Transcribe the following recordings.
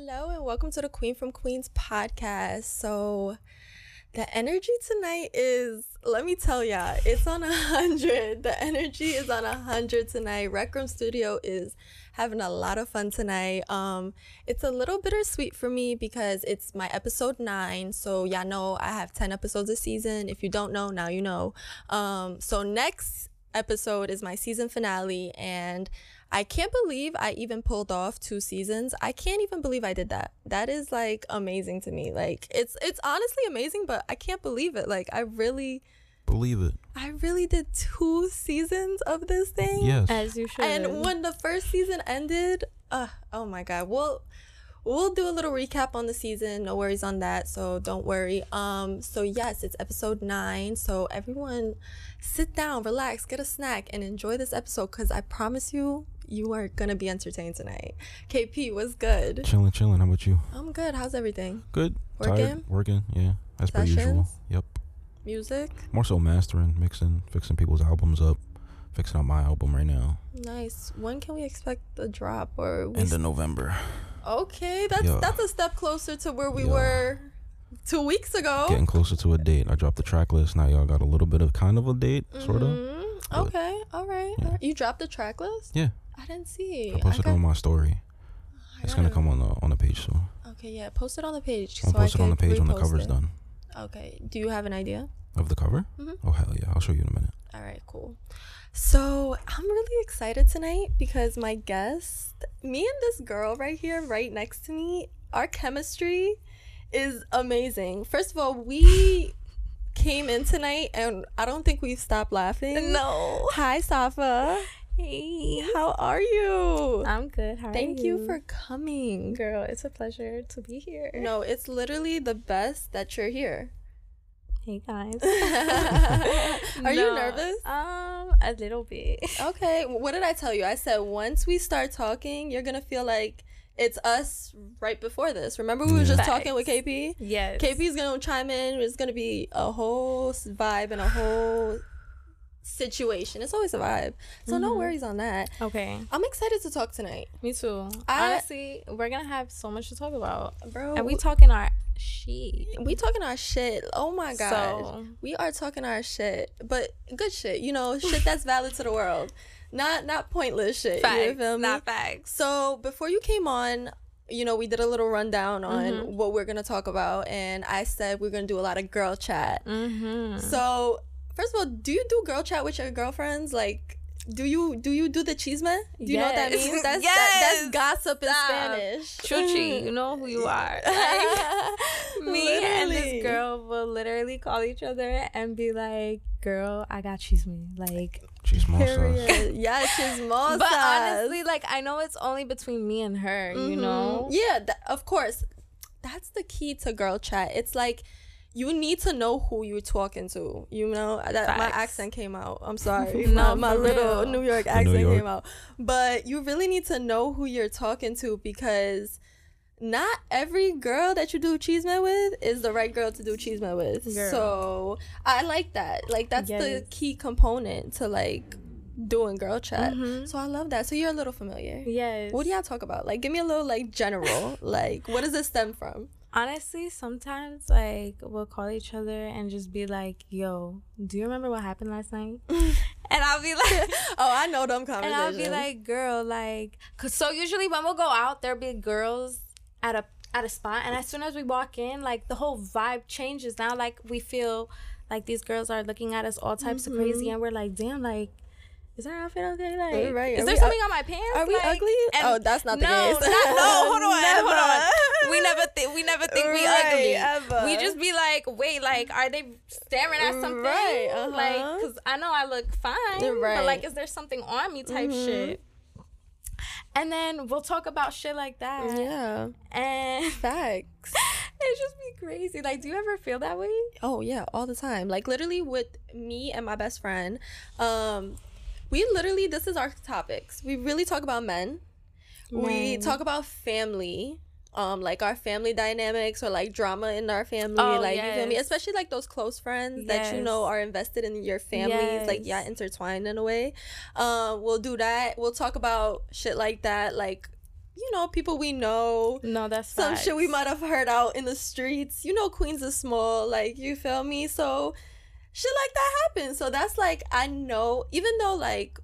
Hello and welcome to the Queen from Queens podcast. So, the energy tonight is, let me tell y'all, it's on a hundred. The energy is on a hundred tonight. ReckRum Studio is having a lot of fun tonight. Um, it's a little bittersweet for me because it's my episode nine. So y'all know I have ten episodes a season. If you don't know, now you know. Um, so next episode is my season finale and I can't believe I even pulled off two seasons. I can't even believe I did that. That is like amazing to me. Like it's it's honestly amazing, but I can't believe it. Like I really believe it. I really did two seasons of this thing. Yes. As you should. And when the first season ended, uh oh my god. We'll we'll do a little recap on the season. No worries on that. So don't worry. Um so yes, it's episode 9. So everyone sit down, relax, get a snack and enjoy this episode cuz I promise you you are gonna be entertained tonight. KP was good. Chilling, chilling. How about you? I'm good. How's everything? Good. Working? Tired. Working. Yeah. As per usual. Yep. Music? More so mastering, mixing, fixing people's albums up, fixing up my album right now. Nice. When can we expect the drop? Or End of November. okay, that's Yeah. that's a step closer to where we Yeah. were two weeks ago. Getting closer to a date. I dropped the track list. Now y'all got a little bit of kind of a date, sort of. Mm-hmm. Okay, all right. Yeah. You dropped the track list? Yeah. I didn't see. I posted got- on my story. I It's gonna gotta- come on the on the page soon. Okay, yeah. Post it on the page. I'll so I post it on the page when the repost cover's it. done. Okay. Do you have an idea? Of the cover? Mhm. Oh hell yeah! I'll show you in a minute. All right, cool. So I'm really excited tonight because my guest, me and this girl right here, right next to me, our chemistry is amazing. First of all, we came in tonight and I don't think we've stopped laughing. no. Hi, Safaa. Hey. How are you? I'm good. How Thank are you you for coming. Girl, it's a pleasure to be here. No, it's literally the best that you're here. Hey guys. Are you No, nervous? Um, a little bit. Okay, what did I tell you? I said once we start talking, you're gonna feel like it's us right before this. Remember we were just Facts. talking with KP? Yes. KP's gonna chime in. It's gonna be a whole vibe and a whole situation. It's always a vibe. So no Mhm. worries on that. Okay. I'm excited to talk tonight, Me too. I- Honestly, we're gonna have so much to talk about, bro. and we talking our shit. we talking our shit. Oh my god. So We are talking our shit, but good shit. You know, shit that's valid to the world, not not pointless shit. you facts, feel me? not facts. So before you came on, you know, we did a little rundown on Mhm. what we're gonna talk about, and I said we're gonna do a lot of girl chat. Mm-hmm. So first of all, do you do girl chat with your girlfriends? Like, do you do you do the chisme? Do you know what that means? That's Yes. that, that's gossip in Stop. Spanish. Chuchi, you know who you are. Like, me and this girl will literally call each other and be like, "Girl, I got chisme." Like, Chismosas. Period. Yeah, chismosas. but honestly, like I know it's only between me and her. You Mhm. know. Yeah, th- of course. That's the key to girl chat. It's like you need to know who you're talking to. You know that my accent came out. I'm sorry, No, my, my little real. New York New accent York. came out. But you really need to know who you're talking to because not every girl that you do chisme with is the right girl to do chisme with. Girl. So I like that. Like that's the key component to like doing girl chat. Mhm. So I love that. So you're a little familiar. Yes. What do y'all talk about? Like, give me a little like general. like, what does this stem from? Honestly, sometimes like we'll call each other and just be like, "Yo, do you remember what happened last night?" and I'll be like. Oh, I know them And conversations. I'll be like, girl, like, cause so usually when we'll go out, there'll be girls at a at a spot, and as soon as we walk in, like the whole vibe changes. Now, like we feel like these girls are looking at us all types of crazy, mm-hmm. and we're like, damn, like, is our outfit okay? Like, Mm-hmm. Right, is there we something on my pants? are we Like, ugly? and- oh, that's not the no, case. not, no, hold on, Never. hold on. We never think we never think we ugly. ever. We just be like, wait, like, are they staring at something? Right, uh-huh. Like, cause I know I look fine, Right. but like, is there something on me? Type Mhm. shit. And then we'll talk about shit like that. yeah, And facts. it just be crazy. Like, do you ever feel that way? Oh yeah, all the time. Like literally with me and my best friend, um, we literally this is our topics. We really talk about men. We talk about family. Um, like our family dynamics or like drama in our family, Oh, like you feel me? Especially like those close friends that you know are invested in your families, like yeah, intertwined in a way. Um, we'll do that. We'll talk about shit like that, like you know, people we know. No, that's Some shit we might have heard out in the streets. You know, Queens is small. Like, you feel me? So, shit like that happens. So, that's like, I know, even though, like,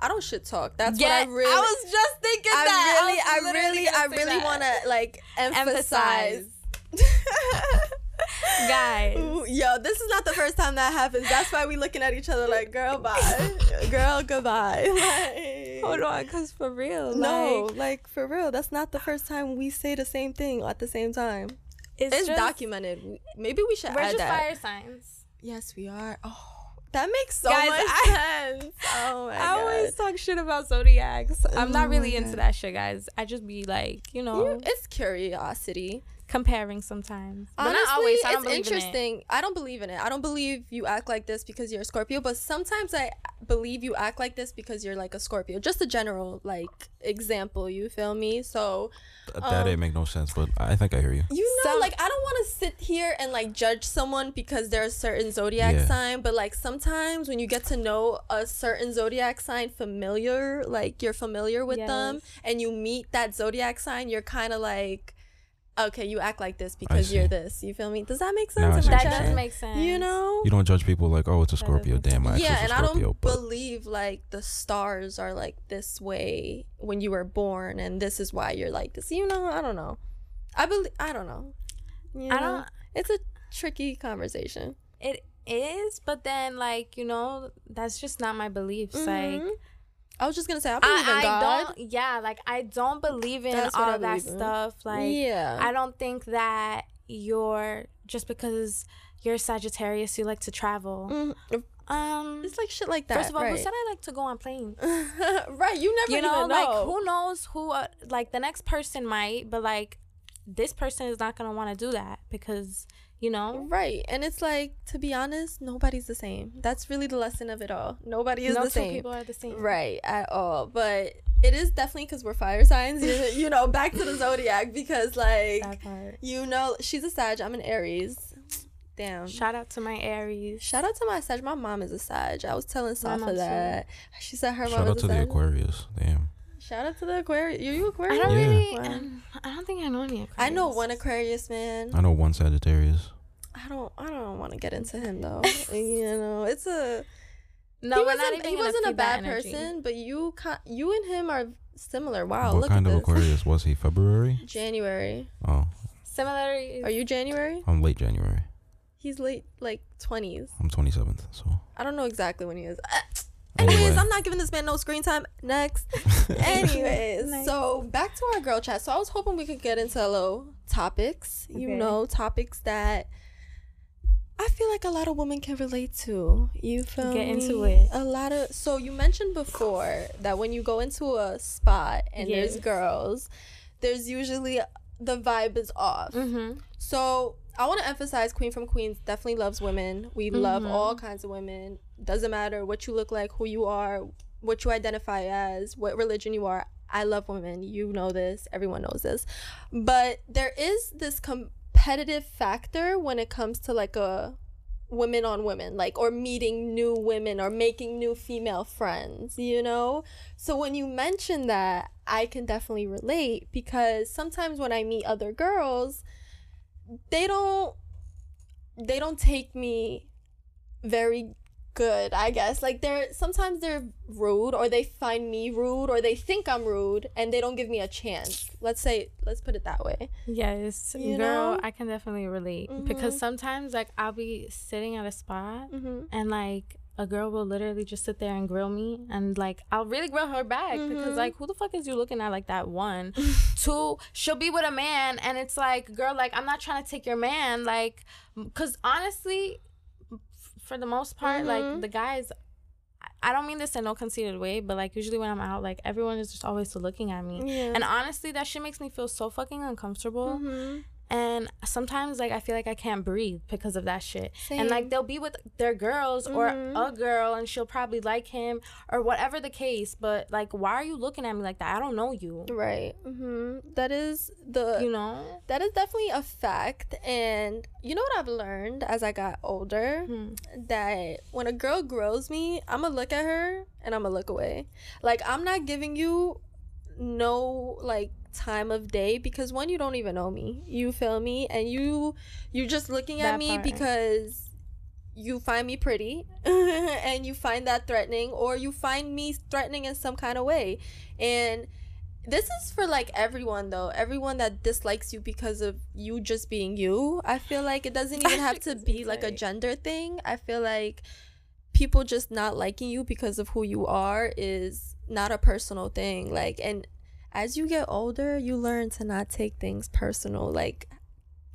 I don't shit talk. That's yeah, what I really. I was just thinking I that. really, was I really, I really want to like emphasize. guys. Ooh, Yo, this is not the first time that happens. That's why we looking at each other like, girl, bye, girl, goodbye. Like, Hold on, cause for real, no, like, like for real, that's not the first time we say the same thing at the same time. it's, It's, just, documented. Maybe we should We're add just that. fire signs. Yes, we are. Oh, that makes so Guys, much I- sense. Oh my I god. always talk shit about zodiacs. I'm Oh not really my into God. that shit, guys. I just be like, you know, it's curiosity. Comparing sometimes. But Honestly, not always. I don't it's believe in it. interesting. I don't believe in it. I don't believe you act like this because you're a Scorpio, but sometimes I believe you act like this because you're like a Scorpio. Just a general like example, you feel me? So, Th- that Um, didn't make no sense, but I think I hear you. you know, Some- like I don't want to sit here and like judge someone because they're a certain zodiac Yeah. sign, but like sometimes when you get to know a certain zodiac sign familiar, like you're familiar with them and you meet that zodiac sign, you're kind of like okay, you act like this because you're this. You feel me? Does that make sense? I Am see I what That does saying. make sense. you know? You don't judge people like, oh, it's a does Scorpio. make Damn, my ex yeah, was and a I Scorpio. don't but believe like the stars are like this way when you were born, and this is why you're like this. You know, I don't know. I believe. I don't know. You I don't. It's a tricky conversation. It is, but then like you know, that's just not my beliefs. Like Mhm. I was just gonna say I believe I, in I don't. Yeah, like I don't believe in That's all that in. stuff. Like yeah. I don't think that you're just because you're Sagittarius, you like to travel. Mhm. Um, It's like shit like that. first of all, right. who said I like to go on planes? right, you never you know, even know. like who knows who? Uh, like the next person might, but like this person is not gonna want to do that because you know. Right, and it's like to be honest, nobody's the same. That's really the lesson of it all. Nobody is no the two same. people are the same. Right, at all. But it is definitely because we're fire signs. You, you know, back to the zodiac because like you know she's a Sag. I'm an Aries. Damn. Shout out to my Aries. Shout out to my Sag. My mom is a Sag. I was telling Safaa mom too. that. She said her mom. Shout mom out is to a the Sag. Aquarius. Damn. Shout out to the Aquarius. Are you Aquarius? I don't Yeah. really. Wow. um, I don't think I know any. Aquarius. I know one Aquarius man. I know one Sagittarius. I don't. I don't want to get into him though. you know, it's a. No, he we're wasn't, not even. he gonna wasn't a feed that bad energy. person, but you ca- you and him are similar. Wow, what look kind at of this. Aquarius was he? February? January. Oh, Similar. Are you January? I'm late January. He's late, like twenties. I'm 27th. So I don't know exactly when he is. Anyways, Anyway. I'm not giving this man no screen time. Next. anyways, Nice. so back to our girl chat. So I was hoping we could get into a little topics. You Okay. know, topics that. I feel like a lot of women can relate to. You feel Get into me? it. A lot of so you mentioned before that when you go into a spot and there's girls, there's usually the vibe is off. Mm-hmm. So I want to emphasize Queen from Queens definitely loves women. We love Mhm. all kinds of women. Doesn't matter what you look like, who you are, what you identify as, what religion you are. I love women. You know this. Everyone knows this. But there is this competitive factor when it comes to like a women on women like or meeting new women or making new female friends you know so when you mention that i can definitely relate because sometimes when i meet other girls they don't they don't take me very good i guess like they're sometimes they're rude or they find me rude or they think i'm rude and they don't give me a chance let's say let's put it that way Yes, You girl, know? I can definitely relate Mhm. because sometimes like I'll be sitting at a spot mm-hmm. and like a girl will literally just sit there and grill me and like I'll really grill her back because Mhm. like who the fuck is you looking at like that one two she'll be with a man and it's like girl like I'm not trying to take your man like because honestly for the most part Mhm. like the guys I- I don't mean this in no conceited way but like usually when I'm out like everyone is just always looking at me yeah and honestly that shit makes me feel so fucking uncomfortable mm-hmm. And sometimes like I feel like I can't breathe because of that shit. And like they'll be with their girls or Mhm. a girl and she'll probably like him or whatever the case, but like why are you looking at me like that? I don't know you. right mm-hmm. that is the You know? that is definitely a fact and you know what i've learned as i got older Hmm. that when a girl grows me i'm gonna look at her and i'm gonna look away like i'm not giving you no like time of day because one you don't even know me. You feel me? And you you're just looking at That me part. because you find me pretty and you find that threatening or you find me threatening in some kind of way. And this is for like everyone though. Everyone that dislikes you because of you just being you i feel like it doesn't even have to be like a gender thing. I feel like people just not liking you because of who you are is not a personal thing. Like and as you get older you learn to not take things personal. Like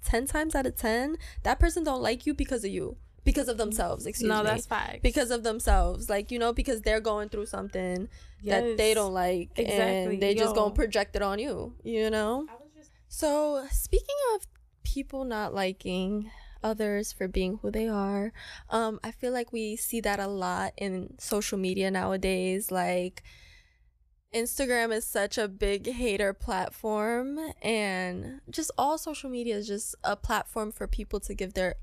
10 times out of 10 that person don't like you because of you because of themselves excuse no, me. that's facts. because of themselves. Like you know because they're going through something that they don't like Exactly, and they just gonna project it on you you know? Just- so speaking of people not liking others for being who they are um i feel like we see that a lot in social media nowadays. Like Instagram is such a big hater platform and just all social media is just a platform for people to give their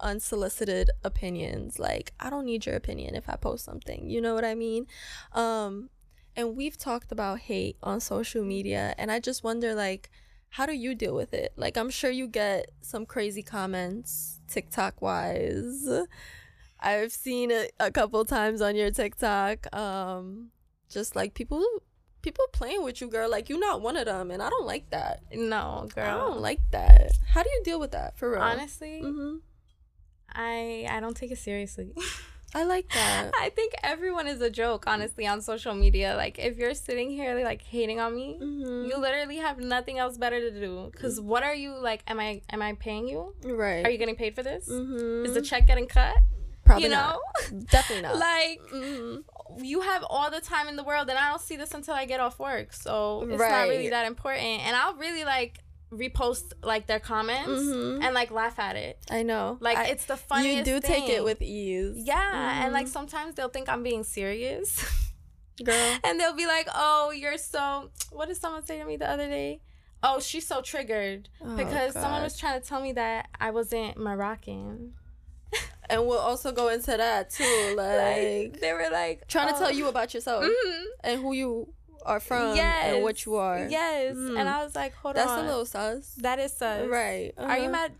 unsolicited opinions. Like I don't need your opinion if I post something. You know what I mean? Um and we've talked about hate on social media and I just wonder like how do you deal with it? Like I'm sure you get some crazy comments TikTok wise. I've seen it a couple times on your TikTok. Um just like people people playing with you girl like you're not one of them and I don't like that. no, girl. I don't like that. How do you deal with that for real? Honestly, hmm I I don't take it seriously. I like that. I think everyone is a joke, honestly, on social media. Like, if you're sitting here like hating on me, Mhm. you literally have nothing else better to do. Cause what are you like? Am I am I paying you? Right. Are you getting paid for this? Mm-hmm. Is the check getting cut? Probably you know, not. Definitely not. like Mhm. you have all the time in the world, and I don't see this until I get off work. So it's not really that important. And I'll really like repost like their comments Mhm. and like laugh at it. I know. Like I- it's the funniest. you do take it with ease. Yeah, and like Mhm. sometimes they'll think I'm being serious. girl. and they'll be like, "Oh, you're so." What did someone say to me the other day? Oh, she's so triggered Oh, because someone was trying to tell me that I wasn't Moroccan. And we'll also go into that too, like, Like they were like trying to oh. tell you about yourself Mhm. and who you are from yes, and what you are. Yes, Mhm. and I was like, "Hold That's on, That's a little sus. that is sus. Right. Are you uh-huh. mad?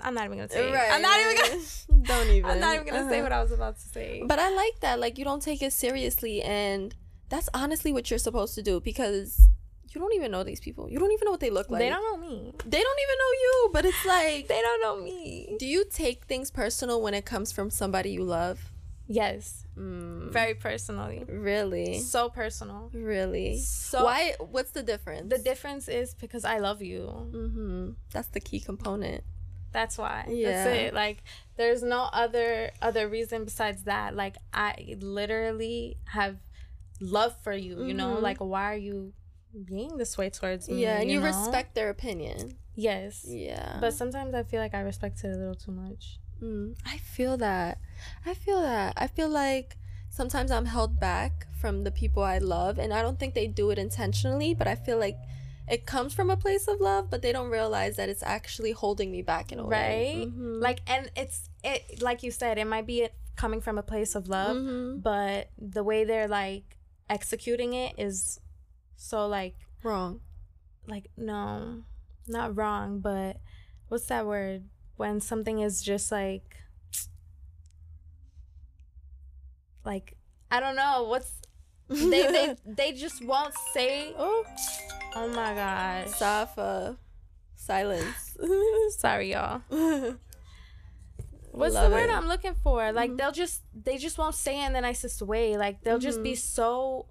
I'm not even gonna say. it. Right. I'm not even gonna. Don't even. I'm not even gonna say Uh-huh. what I was about to say. But I like that. Like you don't take it seriously and that's honestly what you're supposed to do because you don't even know these people. You don't even know what they look like. they don't know me. they don't even know you, but it's like They don't know me. do you take things personal when it comes from somebody you love? Yes, Mm, very personally. really? So personal. Really? So Why what's the difference? The difference is because I love you. Mhm. That's the key component. That's why. Yeah. That's it. Like there's no other other reason besides that. Like I literally have love for you, you know? Mhm. Like why are you being this way towards me? Yeah, and you, know? respect their opinion. Yes. Yeah. But sometimes I feel like I respect it a little too much. Mm, I feel that. I feel that. I feel like sometimes I'm held back from the people I love, and I don't think they do it intentionally, but I feel like it comes from a place of love, but they don't realize that it's actually holding me back in a way. Right? Mhm. Like and it's it like you said, it might be it coming from a place of love, Mhm. but the way they're like executing it is so like wrong. like no not wrong but what's that word when something is just like like i don't know what's they they they just won't say oh, oh my gosh Safaa, silence. sorry y'all what's Love the word it. i'm looking for like Mhm. they'll just they just won't say it in the nicest way like they'll just be Mhm. so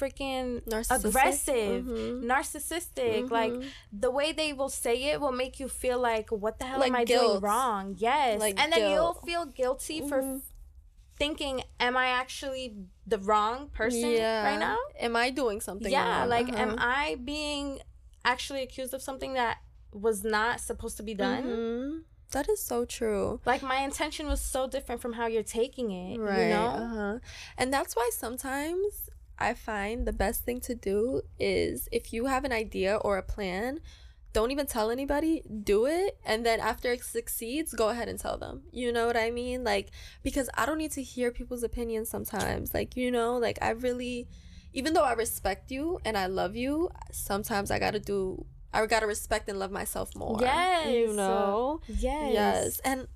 freaking Narcissistic? aggressive Mhm. narcissistic like Mhm. the way they will say it will make you feel like what the hell Like am i guilt. doing wrong yes Like and then you'll feel guilty for Mhm. thinking am i actually the wrong person yeah. right now Am I doing something yeah wrong? like am Uh-huh. i being actually accused of something that was not supposed to be done Mhm. That is so true. like my intention was so different from how you're taking it Right. you know Uh-huh. And that's why sometimes I find the best thing to do is if you have an idea or a plan, don't even tell anybody, do it. And then after it succeeds, go ahead and tell them. You know what I mean? Like, because I don't need to hear people's opinions sometimes. Like, you know, like I really, even though I respect you and I love you, sometimes I gotta do I gotta respect and love myself more. Yes. You know? Yes. Yes. And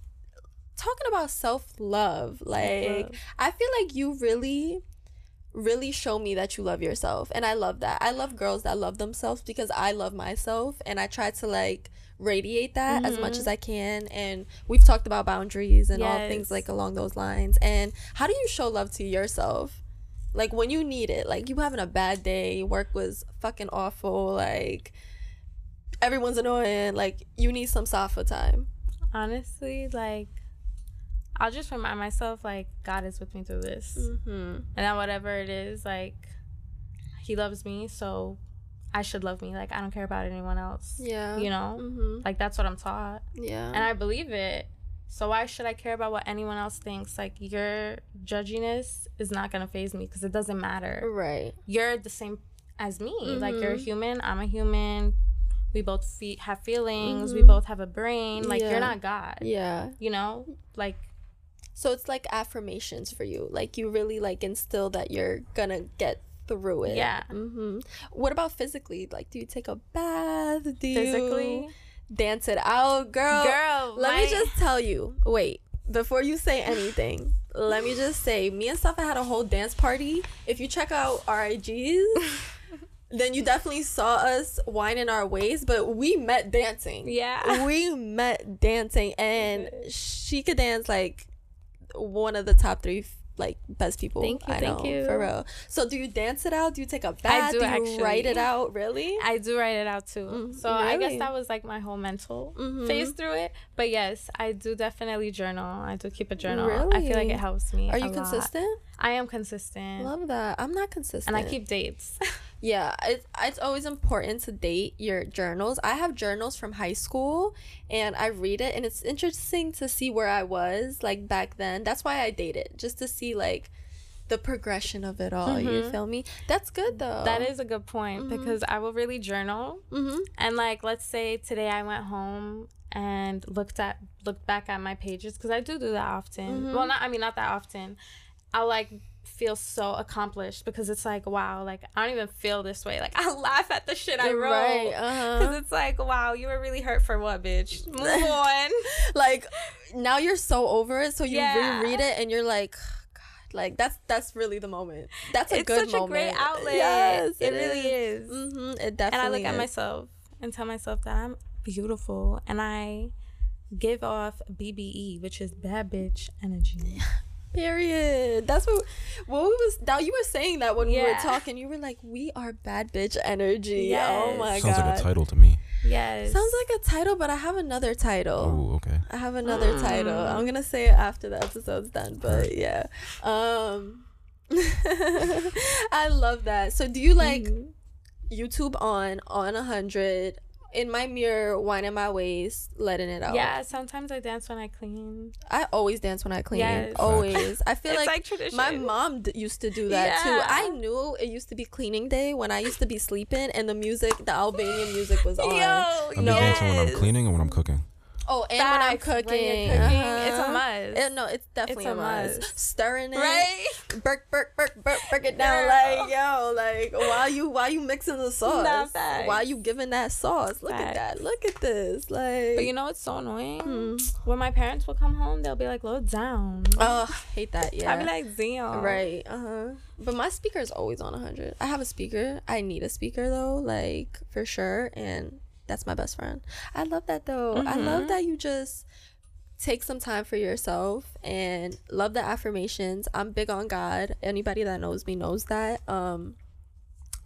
talking about self love, like Self-love. I feel like you really really show me that you love yourself and I love that. I love girls that love themselves because I love myself and I try to like radiate that as much as mm-hmm. I can and we've talked about boundaries and all things like along those lines. And how do you show love to yourself? Like when you need it, like you having a bad day, work was fucking awful, like everyone's annoying, like you need some Safaa time. Honestly, like, I'll just remind myself, like, God is with me through this. Mm-hmm. And that whatever it is, like, He loves me, so I should love me. Like, I don't care about anyone else. Yeah. You know? Mm-hmm. Like, that's what I'm taught. Yeah. And I believe it. So why should I care about what anyone else thinks? Like, your judginess is not going to phase me because it doesn't matter. right. You're the same as me. Like, you're a Mhm. human. I'm a human. We both fe- have feelings. We Mhm. both have a brain. Like, Yeah. you're not God. Yeah. You know? Like, So it's like affirmations for you. Like you really like instill that you're gonna get through it. Yeah. hmm What about physically? Like, do you take a bath? Do you physically. dance it out, girl? Girl, Let my- me just tell you. Wait, before you say anything, let me just say, me and Safaa had a whole dance party. If you check out our IGs. Then you definitely saw us whining our ways, but we met dancing. Yeah. we met dancing and she could dance like one of the top three like best people Thank you, I thank know, you. for real. So do you dance it out? Do you take a bath? I do, you actually. write it out? Really? I do write it out too. Mm, so I guess that was like my whole mental Mhm. phase through it. But yes, I do definitely journal. I do keep a journal. I feel like it helps me. Are you lot. consistent? I am consistent. Love that. I'm not consistent. and I keep dates. Yeah, it's, it's always important to date your journals. I have journals from high school and I read it and it's interesting to see where I was like back then. That's why I date it, just to see like the progression of it all. You Mhm. feel me? That's good though. that is a good point Mhm. because I will really journal. Mm-hmm. And like, let's say today I went home and looked at looked back at my pages because I do do that often. Mhm. Well, not I mean not that often. I'll like feel so accomplished because it's like wow, like I don't even feel this way. Like I laugh at the shit I wrote. Right. Because Uh-huh. it's like, wow, you were really hurt for what, bitch? Move on. like now you're so over it, so you Yeah. reread it and you're like. God, Like that's that's really the moment. That's a good moment. it's good such moment. a great outlet. Yes, it, really is. Mm-hmm. It And definitely. I look at myself and tell myself that I'm beautiful and I give off BBE, which is bad bitch energy. Period. That's what what we was now you were saying that when we were talking. You were like, we are bad bitch energy. Yes. Oh my Sounds god. Sounds like a title to me. Yes. Sounds like a title, but I have another title. Oh, okay. I have another Mm. title. I'm gonna say it after the episode's done, but yeah. Um I love that. So do you like Mhm. YouTube on on a hundred in my mirror, winding my waist, letting it out? Yeah, sometimes I dance when I clean. I always dance when I clean. Yes. Always. I feel It's like, like, tradition. my mom d- used to do that too. I knew it used to be cleaning day when I used to be sleeping and the music, the Albanian music was on. Yo, I be No. dancing when I'm cleaning and when I'm cooking. Oh, and when I'm Facts. When cooking, cooking, it's uh-huh. a must. It- no, it's definitely It's a, a must. must. Stirring it, right? Burk, burk, burk, burk, burk it down, Girl. like yo, like while you while you mixing the sauce, Nah, facts. while you giving that sauce. Look at that. Look at this. Like, But you know what's so annoying? Hmm. When my parents will come home, they'll be like, "Low down." oh, hate that. Yeah. I'll be like, "Damn." Right. Uh huh. But my speaker is always on 100. I have a speaker. I need a speaker though, like for sure. And that's my best friend. I love that though. I love Mhm. that you just take some time for yourself and love the affirmations. I'm big on God. Anybody that knows me knows that. Um,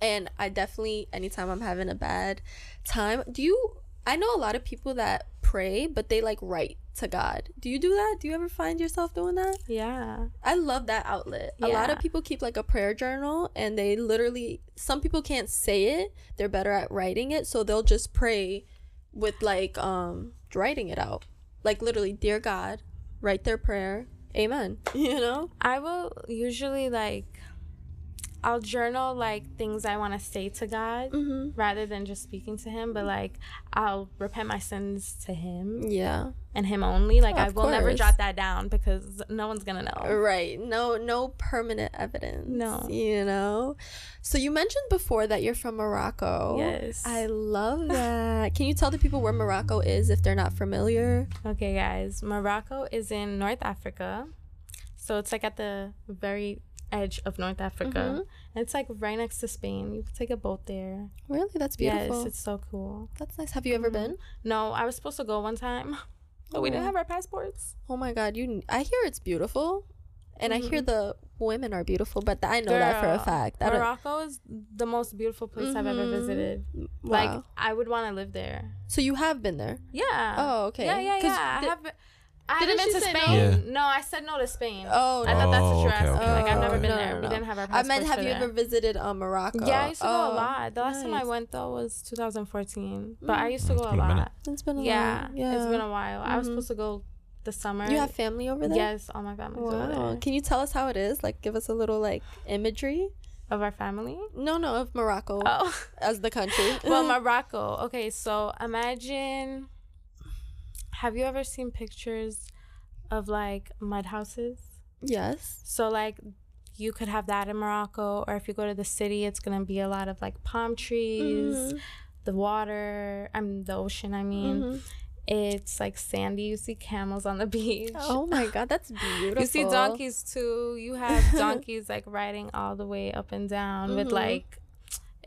and I definitely, anytime I'm having a bad time, do you? I know a lot of people that pray, but they like write to God. Do you do that? Do you ever find yourself doing that? Yeah. I love that outlet. Yeah. A lot of people keep like a prayer journal and they literally some people can't say it. They're better at writing it, so they'll just pray with like um writing it out. Like literally, dear God, write their prayer. Amen. You know? I will usually like I'll journal like things I want to say to God Mm-hmm. rather than just speaking to Him. But like I'll repent my sins to Him Yeah. and Him only. Like Oh, I will never course. jot that down because no one's gonna know. Right. No no permanent evidence. No. You know? So you mentioned before that you're from Morocco. Yes. I love that. Can you tell the people where Morocco is if they're not familiar? Okay, guys. Morocco is in North Africa. So it's like at the very edge of North Africa. And it's like right next to Spain. You can take a boat there. Really? That's beautiful. Yes, it's so cool. That's nice. Have you ever been? No, I was supposed to go one time, but we didn't Oh. have our passports. Oh my god, you I hear it's beautiful. And I hear the women are beautiful, but I know that for a Mm-hmm. Fact. I don't, Morocco is the most beautiful place I've ever Mhm. visited. wow. Like I would want to live there. so you have been there. Yeah. Oh, okay. Yeah, yeah, yeah. I di- have. I haven't didn't been to she say no? Spain. Yeah. No, I said no to Spain. Oh, I thought that's what Oh, you were okay, asking. okay, like I've never okay. been No, there. No, we didn't have our I passports. meant, have for you that. ever visited um, Morocco? Yeah, I used to go a Oh, lot. The last time I went though was 2014, but I used to Mm, go a been a lot. It's been a Yeah, while. Yeah, it's been a while. I was Mhm. supposed to go the summer. You have family over there? yes, all my family's over there. Can you tell us how it is? Like, give us a little like imagery. Of our family. No, no, of Morocco Oh. as the country. well, Morocco. Okay, so imagine. Have you ever seen pictures of like mud houses? yes. So like you could have that in Morocco, or if you go to the city, it's gonna be a lot of like palm trees, Mhm. the water. I mean the ocean. I mean, Mhm. it's like sandy. You see camels on the beach. Oh my god, that's beautiful. You see donkeys too. You have donkeys like riding all the way up and down with Mhm. like,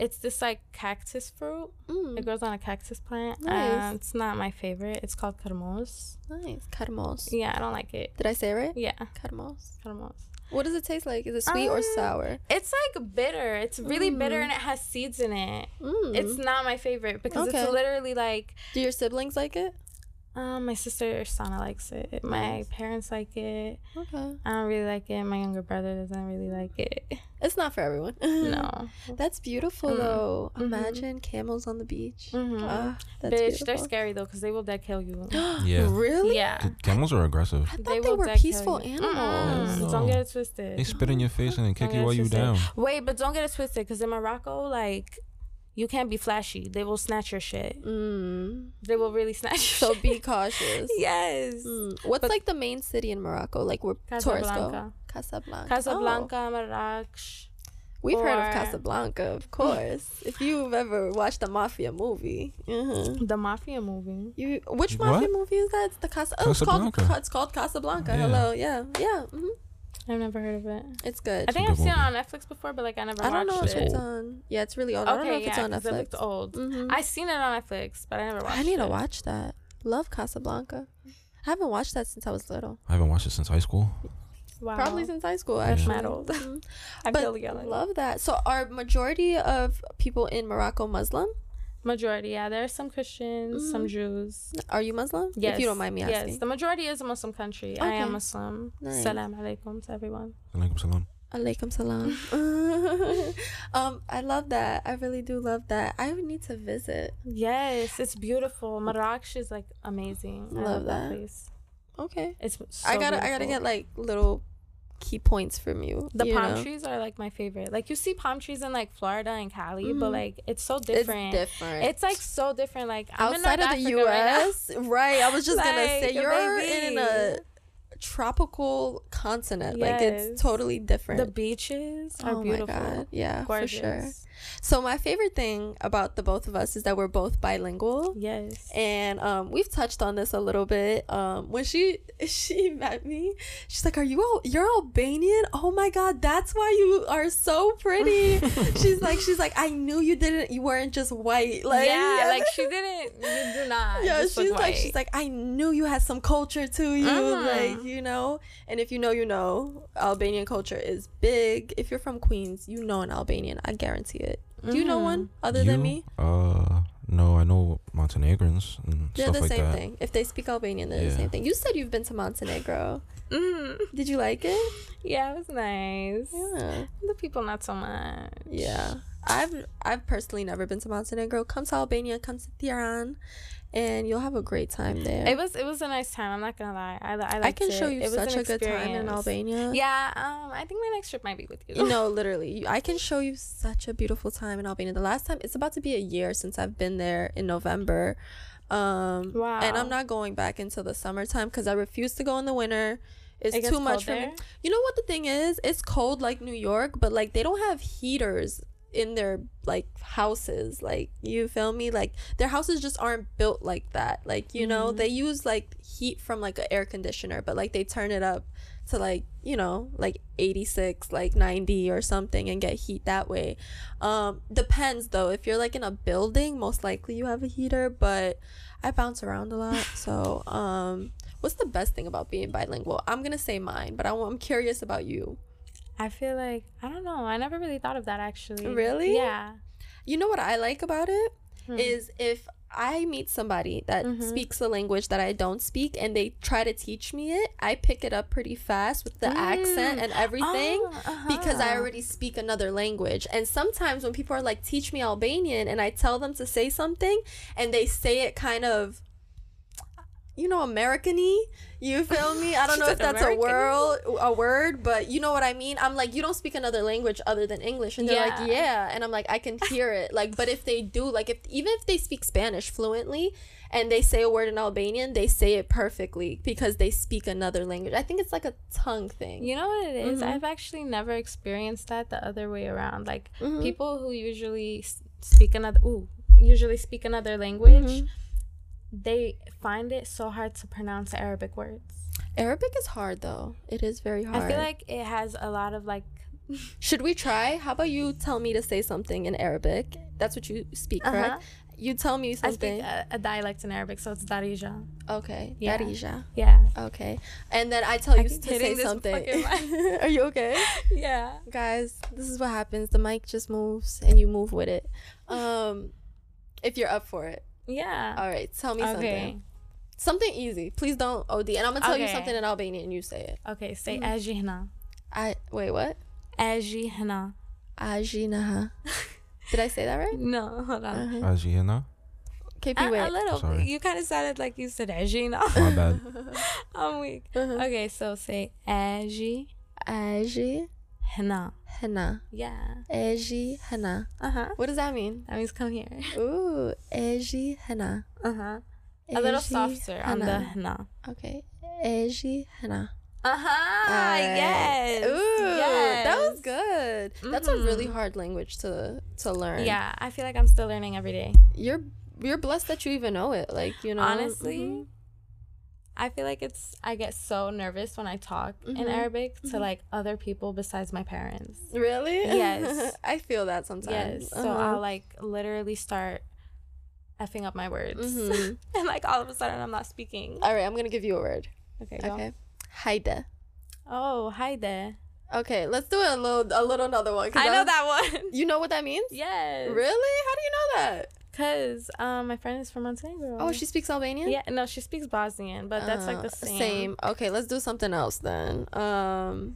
it's this like cactus fruit. Mm, It grows on a cactus plant. Nice. Uh, it's not my favorite. It's called carmos. nice. Carmos. Yeah, I don't like it. Did I say it right? Yeah, Carmos. carmos. What does it taste like? Is it sweet or Um, sour? It's like bitter. It's really bitter Mm. and it has seeds in it. Mm. It's not my favorite because Okay. it's literally like Do your siblings like it? Um, my sister Sana likes it. My parents like it. Okay. I don't really like it. My younger brother doesn't really like it. It's not for everyone. No. That's beautiful Mm. though. Mhm. Imagine camels on the beach. Mhm. Ah, that's Bitch, beautiful. they're scary though because they will dead kill you. Yeah. Really? yeah. C- Camels are aggressive. I thought they, will were dead kill peaceful you. animals. Mm-mm. No. Don't get it twisted. They spit in your face and then kick you while it you twisted. down. Wait, but don't get it twisted because in Morocco, like, you can't be flashy. They will snatch your shit. Mm. They will really snatch So shit. be cautious. yes. Mm. What's But- like the main city in Morocco? Like where tourists go? Casablanca. Casablanca. Casablanca, Marrakech. Oh, we've heard of Casablanca, of course. if you've ever watched a mafia movie, hmm The Mafia movie. you which What? mafia movie is that? It's the Casa. Oh, it's called. Casablanca. It's called Casablanca. Yeah. Hello. Yeah. Yeah. hmm I've never heard of it. It's good. I think I've seen it on Netflix before, but like I never I don't know if it. it's on. Yeah, it's really old. I don't know Okay, if it's yeah, on 'cause it Netflix. looked old. Mhm. I seen it on Netflix, but I never watched it. I need to watch that. Love Casablanca. I haven't watched that since I was little. I haven't watched it since high school. Wow. Probably since high school, Death actually. metal. Mhm. I but feel yelling. love that. So, are majority of people in Morocco Muslim? Majority, yeah. There are some Christians, some Mhm. Jews. Are you Muslim? Yes. If you don't mind me asking. Yes, the majority is a Muslim country. I am Muslim. Nice. Salam alaikum to everyone. Alaikum salam. Alaikum salam. um, I love that. I really do love that. I would need to visit. Yes, it's beautiful. Marrakech is like amazing. I Love that. place. Okay. It's so I gotta I gotta get like little key points from you. the you palm know? trees are like my favorite. Like you see palm trees in like Florida and Cali, Mhm. but like it's so different. It's different. It's like so different. Like I'm in outside of North the Africa right. U.S. Right, I was just gonna say you're baby. in a tropical continent. Like it's totally different. The beaches are oh beautiful. yeah, Gorgeous. for sure. So my favorite thing about the both of us is that we're both bilingual. Yes. And um, we've touched on this a little bit. Um, when she she met me, she's like, "Are you Al- you're Albanian? Oh my god, that's why you are so pretty." she's like, she's like, "I knew you didn't. You weren't just white." Like, yeah, like she didn't. You do not. yeah, she's like, white. she's like, I knew you had some culture to you, Mhm. like you know. And if you know, you know, Albanian culture is big. If you're from Queens, you know an Albanian. I guarantee it. Do you know Mhm. one other you? than me? Uh, no, I know Montenegrins and They're stuff the like same that. thing. If they speak Albanian, they're the same thing. You said you've been to Montenegro. Mm. Did you like it? Yeah, it was nice. Yeah. The people not so much. Yeah. I've I've personally never been to Montenegro. Come to Albania, come to Tirana, and you'll have a great time there. It was it was a nice time. I'm not gonna lie. I I, I can it. show you It was such an a good time in. Albania. Yeah, um, I think my next trip might be with you. no, literally, I can show you such a beautiful time in Albania. The last time, it's about to be a year since I've been there in November. Um, Wow. And I'm not going back until the summertime because I refuse to go in the winter. It's It too much for there? me. You know what the thing is? It's cold like New York, but like they don't have heaters in their like houses. Like you feel me? Like their houses just aren't built like that. Like you know, Mhm. they use like heat from like an air conditioner, but like they turn it up to like you know like 86 like 90 or something and get heat that way um depends though if you're like in a building most likely you have a heater but i bounce around a lot so um what's the best thing about being bilingual i'm gonna say mine but I, i'm curious about you I feel like I don't know. I never really thought of that actually. Really? Yeah. you know what i like about it Hmm. is if I meet somebody that Mhm. speaks a language that I don't speak and they try to teach me it, I pick it up pretty fast with the accent Mm. and everything. Oh, because I uh-huh. already speak another language. And sometimes when people are like, teach me Albanian, and I tell them to say something, and they say it kind of, you know, American y, you feel me? I don't know if that's a American-y. word, a word, but you know what I mean? I'm like, you don't speak another language other than English. And they're Yeah. like, yeah. And I'm like, I can hear it. Like, but if they do, like, if even if they speak Spanish fluently, and they say a word in Albanian, they say it perfectly because they speak another language. I think it's like a tongue thing. You know what it is? Mhm. I've actually never experienced that the other way around. Like Mhm. people who usually speak another ooh, usually speak another language, Mhm. They find it so hard to pronounce Arabic words. Arabic is hard though. It is very hard. I feel like it has a lot of like Should we try? How about you tell me to say something in Arabic? That's what you speak, correct? Uh-huh. You tell me something. I speak a, a dialect in Arabic, so it's Darija. okay. Yeah. Darija. Yeah. Okay. And then I tell I you to say something. Are you okay? Yeah. Guys, this is what happens. The mic just moves and you move with it. Um if you're up for it. Yeah. All right, tell me okay. something. Something easy. Please don't OD. And I'm going to tell you something in Albanian and you say it. Okay. Say Mhm. Ajihna. I wait, what? Ajihna. Ajinaha. Did I say that right? No, hold on. Uh-huh. Ajiana? KP, A, a little. Sorry. You kind of sounded like you said Ajina. My bad. I'm weak. Uh-huh. Okay, so say Ajihna. Aji Hana. Yeah. Eji Hana. Uh huh. What does that mean? That means come here. Ooh, Eji Hana. Uh huh. A little softer on the Hana. Okay. Eji Hana. Uh huh. Alright. Yes. Ooh, yes. that was good. That's a really Mhm. hard language to to learn. Yeah, I feel like I'm still learning every day. You're you're blessed that you even know it. Like, you know. Honestly, Mhm. I feel like it's. I get so nervous when I talk in Mhm. Arabic to Mhm. like other people besides my parents. Really? Yes. I feel that sometimes. Yes. So Uh-huh. I'll like literally start effing up my words, Mhm. and like all of a sudden I'm not speaking. All right, I'm going to give you a word. Okay. Go. Okay. Haide. Oh, hi there. Okay, let's do a little a little another one. I know that one. You know what that means? yes. Really? How do you know that? Cause um, my friend is from Montenegro. Oh, she speaks Albanian? Yeah. No, she speaks Bosnian, but that's like Uh, the same. Same. Okay, let's do something else then. Um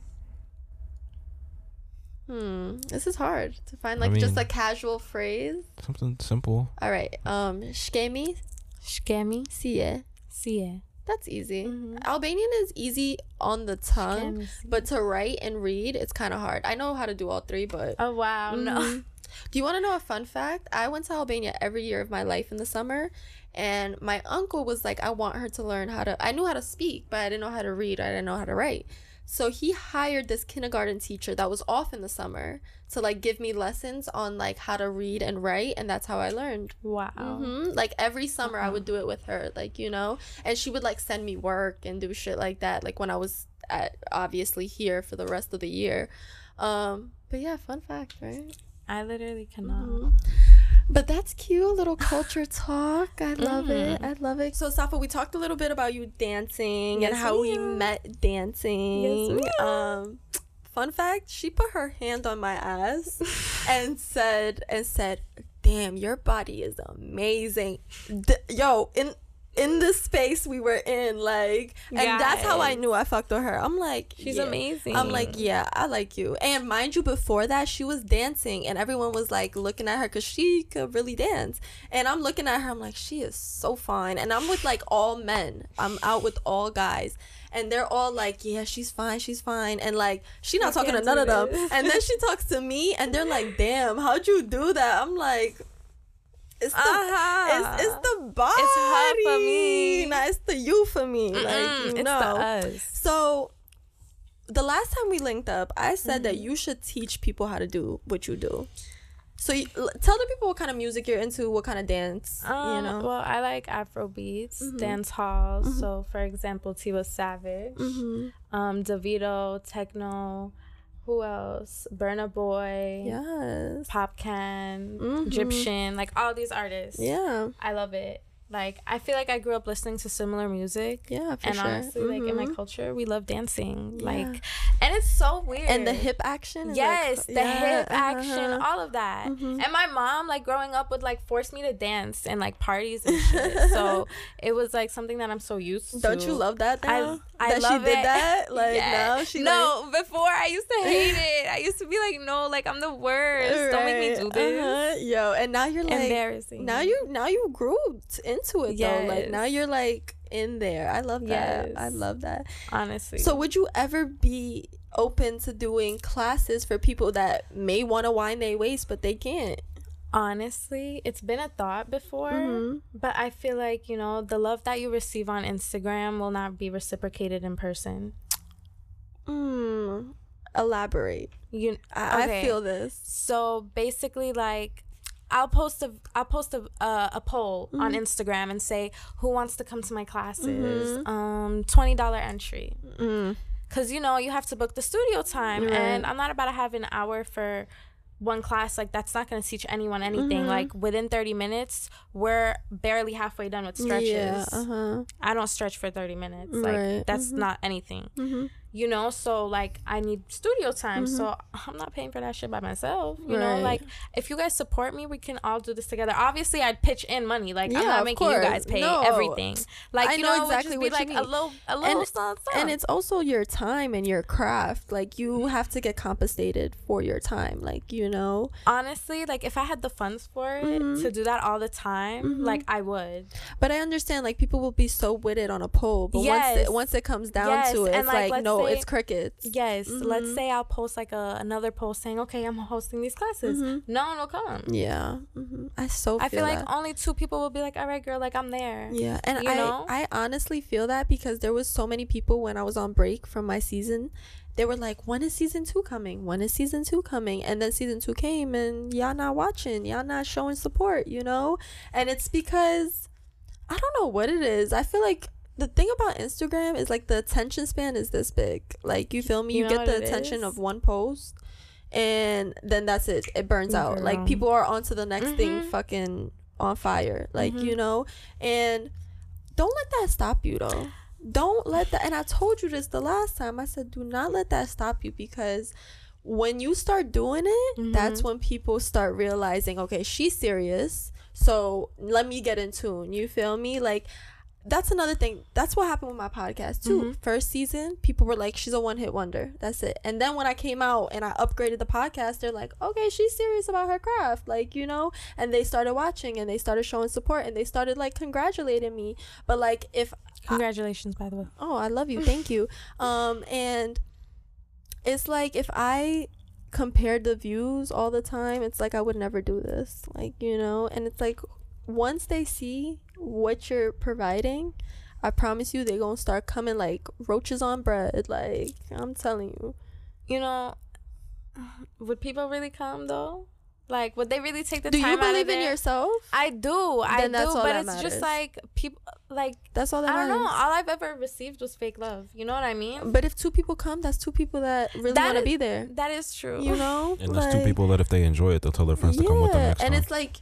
Hmm, this is hard to find I like just a casual phrase. Something simple. All right. Um shkemi Shkemi. sie. Sie. That's easy. Mhm. Albanian is easy on the tongue, Shkemi, but to write and read it's kind of hard. I know how to do all three, but Oh wow, no. Do you want to know a fun fact? I went to Albania every year of my life in the summer, and my uncle was like, I want her to learn how to. I knew how to speak, but I didn't know how to read. I didn't know how to write. So he hired this kindergarten teacher that was off in the summer to like give me lessons on like how to read and write, and that's how I learned. Wow. hmm Like every summer, I Uh-huh. would do it with her, like you know, and she would like send me work and do shit like that. Like when I was at obviously here for the rest of the year. Um, but yeah, fun fact, right? I literally cannot. Mhm. But that's cute, little culture talk. I love it. Mhm. I love it. So, Safaa, we talked a little bit about you dancing and how we ma'am. met dancing. Yes, um, fun fact: she put her hand on my ass and said, "and said, damn, your body is amazing." D- yo, in in the space we were in like and that's how i knew i fucked with her. I'm like She's yeah. amazing. i'm like yeah i like you. And mind you before that she was dancing and everyone was like looking at her because she could really dance. And i'm looking at her i'm like she is so fine. And i'm with like all men. I'm out with all guys. And they're all like yeah she's fine she's fine. And like she not I talking to none of them. and then she talks to me and they're like damn how'd you do that? I'm like it's the Uh-huh. it's, it's the body. It's her for me. Nah, it's the you for me. Like Mm-mm, you it's know. the us. So the last time we linked up, I said that Mm-hmm. you should teach people how to do what you do. So you, l- tell the people what kind of music you're into, what kind of dance, Um, you know. Well, I like Afro beats, Mhm. dance hall. So, for example, Tiwa Savage, hmm um, Davido, techno. Who else? Burna Boy, Yes. Popcaan, Mhm. Egyptian, like all these artists. Yeah. I love it. Like I feel like I grew up listening to similar music. Yeah, for and sure. honestly, like in my Mhm. culture, we love dancing. Yeah. Like, and it's so weird. and the hip action. is, like, Yes, the yeah, hip action, uh-huh. all of that. Mhm. And my mom, like growing up, would like force me to dance and like parties and shit. so it was like something that I'm so used to. Don't you love that? Now? I that love she did it. that. Like Yeah. now she no, before I used to hate it. I used to be like, no, like I'm the worst. Don't make me do this. uh-huh. Yo, and now you're like Embarrassing. now you now you grew t- into it though. Like now you're like in there. I love that. I love that. honestly. So would you ever be open to doing classes for people that may want to wind their waist but they can't? Honestly, it's been a thought before, Mhm. but I feel like you know the love that you receive on Instagram will not be reciprocated in person. Mm, elaborate. You, I, I feel this. so basically, like. I'll post a I'll post a uh, a poll on Mm-hmm. Instagram and say who wants to come to my classes. Um, twenty dollar entry. Mm. Cause you know you have to book the studio time, Right. and I'm not about to have an hour for one class. Like that's not gonna teach anyone anything. Mhm. Like within 30 minutes, we're barely halfway done with stretches. Yeah. Uh huh. I don't stretch for 30 minutes. Like Right. that's Mhm. not anything. Mm-hmm. You know, so like I need studio time. Mhm. So I'm not paying for that shit by myself. You know, like if you guys support me, we can all do this together. Obviously, I'd pitch in money. Like Yeah, I'm not making you course. guys pay No. everything. Like I you know know, exactly what just you like a mean. little, a little And- something, and it's also your time and your craft like you have to get compensated for your time like you know honestly like if i had the funds for it Mhm. to do that all the time Mhm. like i would but i understand like people will be so with it on a poll but once it, once it comes down Yes, to it and, it's like, like, let's say- it's crickets. Yes let's Mhm. say i'll post like a another post saying okay i'm hosting these classes. Mhm. no one will come. Yeah. Hmm i so feel i feel like only two people will be like all right girl like i'm there. Yeah and you i know? i honestly feel that because there was so many people when i was on break from my season they were like when is season two coming? When is season two coming? And then season two came and y'all not watching y'all not showing support you know? And it's because i don't know what it is. I feel like the thing about instagram is like the attention span is this big. Like you feel me? You you, know get the attention is? of one post and then that's it. It burns out. Like people are on to the next thing Mhm. fucking on fire. Like Mhm. you know? And don't let that stop you though. Don't let that and i told you this the last time. I said do not let that stop you because when you start doing it that's Mhm. when people start realizing okay she's serious so let me get in tune. You feel me? Like that's another thing. That's what happened with my podcast too. Mhm. first season people were like she's a one-hit wonder. That's it. And then when i came out and i upgraded the podcast they're like okay she's serious about her craft like you know? And they started watching and they started showing support and they started like congratulating me. But like if congratulations by the way. Oh i love you. Thank you. Um and it's like if i compared the views all the time it's like i would never do this like you know? And it's like once they see what you're providing i promise you they're gonna start coming like roaches on bread like i'm telling you you know would people really come though like would they really take the do time you out of believe in yourself i do i Then do all but that it's matters. just like people like that's all that I don't know. All I've ever received was fake love. You know what I mean? but if two people come that's two people that really want to be there That is true. you know And there's two people that if they enjoy it, they'll tell their friends to come with them next and time. it's like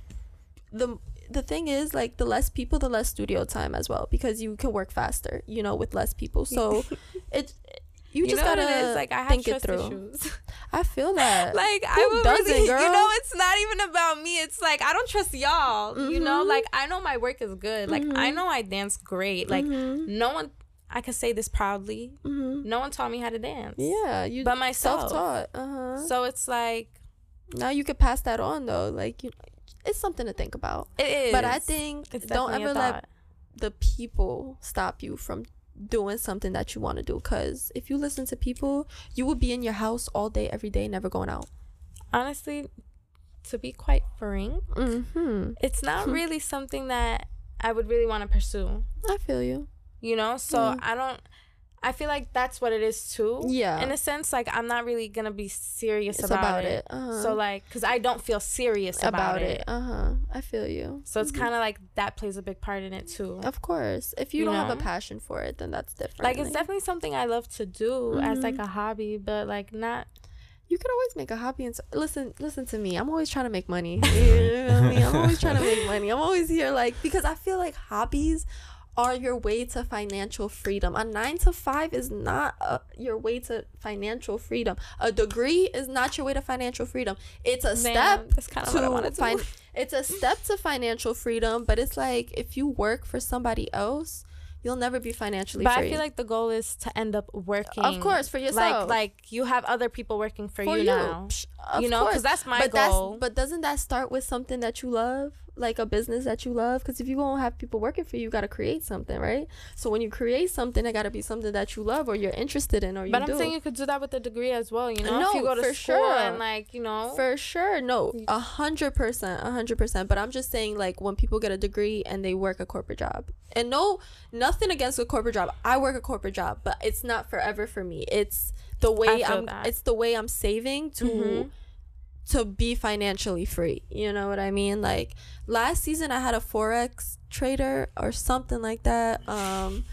the the thing is like the less people the less studio time as well because you can work faster you know with less people so it you, just gotta it? Like I have think it trust through. issues. I feel that. like Who I would doesn't, really, girl? you know, it's not even about me. It's like I don't trust y'all. You know, Mhm. like I know my work is good. Like I Mhm. know I dance great. Like Mhm. no one, I can say this proudly. Mhm. No one taught me how to dance. yeah, you but myself. self-taught. Uh-huh. So it's like now you could pass that on though. Like you, it's something to think about. it is. But I think don't ever let the people stop you from doing something that you want to do. Because if you listen to people, you will be in your house all day, every day, never going out. honestly, to be quite frank, Mm-hmm. it's not Hmm. really something that I would really want to pursue. I feel you. You know, so Mm. I don't. I feel like that's what it is too. Yeah. In a sense, like I'm not really gonna be serious about, about it. it. Uh-huh. So like, cause I don't feel serious about, about it. it. Uh huh. I feel you. So it's kind of like that plays a big part in it too. Of course, if you, You don't have a passion for it, then that's different. Like it's definitely something I love to do as like Mhm. a hobby, but like not. you could always make a hobby and s- listen. Listen to me. I'm always trying to make money. You know I mean? I'm always trying to make money. I'm always here, like because I feel like hobbies are your way to financial freedom. A nine to five is not uh your way to financial freedom. A degree is not your way to financial freedom. It's a step That's kind of what I to want to fin- it's a step to financial freedom, but it's like if you work for somebody else, you'll never be financially But free. I feel like the goal is to end up working. of course, for yourself, like you have other people working for, for you, now. Psh, you know, because that's my but goal. that's but doesn't that start with something that you love, like a business that you love? Because if you won't have people working for you, you got to create something, right? So when you create something, it got to be something that you love or you're interested in or you but I'm do. saying you could do that with a degree as well. You know, if No, you go to for school sure. and like you know, For sure, no, a hundred percent, a hundred percent. But I'm just saying, like, when people get a degree and they work a corporate job, and no, nothing against a corporate job. I work a corporate job, but it's not forever for me. It's the way I'm. that. It's the way I'm saving to Mhm. To be financially free. You know what I mean? Like last season, I had a forex trader or something like that. Um.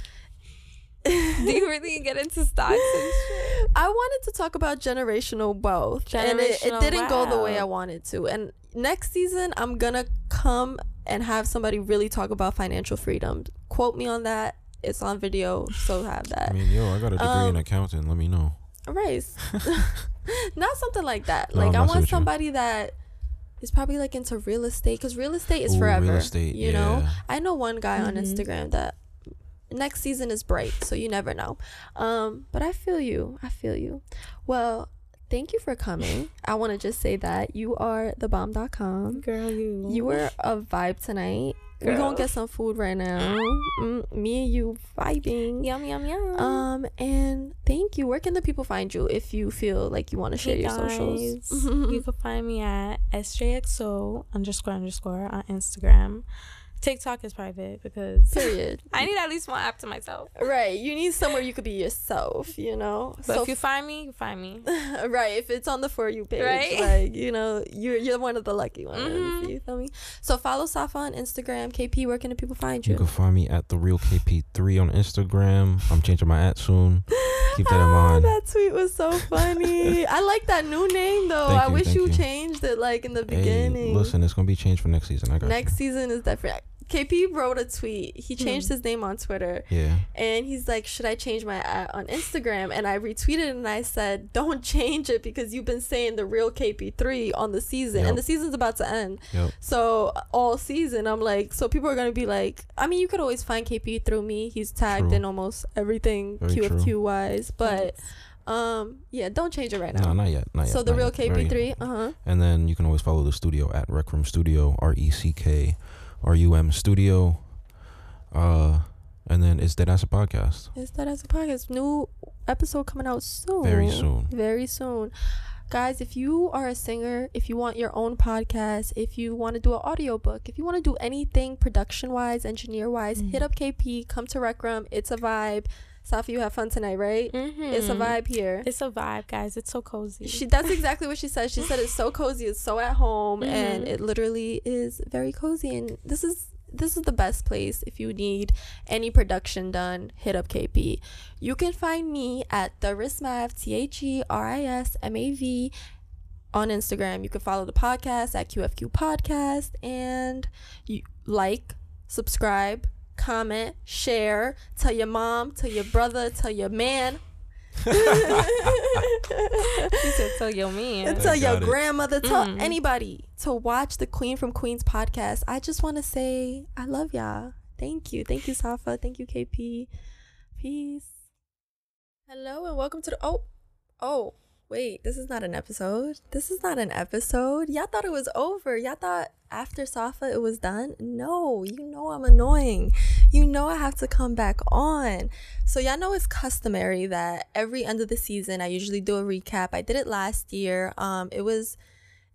do you really get into stocks and shit? I wanted to talk about generational wealth, and it, it didn't go the way I wanted to. And next season, I'm gonna come and have somebody really talk about financial freedom. Quote me on that. It's on video, so have that. I mean, yo, I got a degree in Um, accounting. Let me know. Right. Not something like that. No, like I'm I messing want with you. somebody that is probably like into real estate because real estate is Ooh, real forever. estate, you know. I know one guy on Mhm. Instagram that next season is bright, so you never know. Um, but I feel you. I feel you. Well, thank you for coming. I want to just say that you are the bomb.com. Girl, you You were a vibe tonight. We're gonna get some food right now. Mm, me and you vibing. yum yum yum. Um and thank you. Where can the people find you if you feel like you want to share Hey your socials? you can find me at sjxo underscore underscore on Instagram. TikTok is private because Period. I need at least one app to myself. Right. You need somewhere you could be yourself, you know? But so if you find me, you find me. right, if it's on the for you page, Right? like, you know, you're you're one of the lucky ones. Mhm. You feel me? So follow Safaa on Instagram. KP, where can the people find You you? can find me at the real KP3 on Instagram. I'm changing my at soon. Keep that in Ah, mind. That tweet was so funny. I like that new name though. Thank I you, wish you, you. changed it like in the Hey, beginning. listen, it's gonna be changed for next season. I got Next season is different. KP wrote a tweet. He changed Hmm. his name on Twitter. Yeah. and he's like, "Should I change my at on Instagram?" And I retweeted and I said, "Don't change it because you've been saying the real KP3 on the season, Yep. and the season's about to end. Yep. So all season, I'm like, so people are gonna be like, I mean, you could always find KP through me. He's tagged True. in almost everything Very QFQ wise, but um, yeah, don't change it right now. No, not yet. Not yet. so the real yet. KP3, uh huh. And then you can always follow the studio at ReckRum Studio, R E C K R U M Studio. Uh, and then it's Dead Ass a Podcast. Is that as a podcast? New episode coming out soon. Very soon. Very soon. Guys, if you are a singer, if you want your own podcast, if you want to do an audiobook, if you want to do anything production wise, engineer wise, Mm. hit up KP, come to ReckRum. It's a vibe. Safi, you have fun tonight, right? Mm-hmm. It's a vibe here. It's a vibe, guys. It's so cozy. She that's exactly what she said. She said it's so cozy, it's so at home, and Mhm. it literally is very cozy. And this is this is the best place if you need any production done. Hit up KP. You can find me at the Rismav T H E R I S M A V on Instagram. You can follow the podcast at QFQ Podcast and you like, subscribe, comment, share, tell your mom, tell your brother, tell your man. He said, "Tell your man." tell your it. grandmother, tell Mhm. anybody to watch the Queen from Queens podcast. I just want to say I love y'all. Thank you. Thank you, Safaa. Thank you, KP. Peace. Hello and welcome to the oh oh wait, this is not an episode. This is not an episode. Y'all thought it was over. Y'all thought after Safaa it was done. No, you know I'm annoying. You know I have to come back on. So y'all know it's customary that every end of the season I usually do a recap. I did it last year. Um it was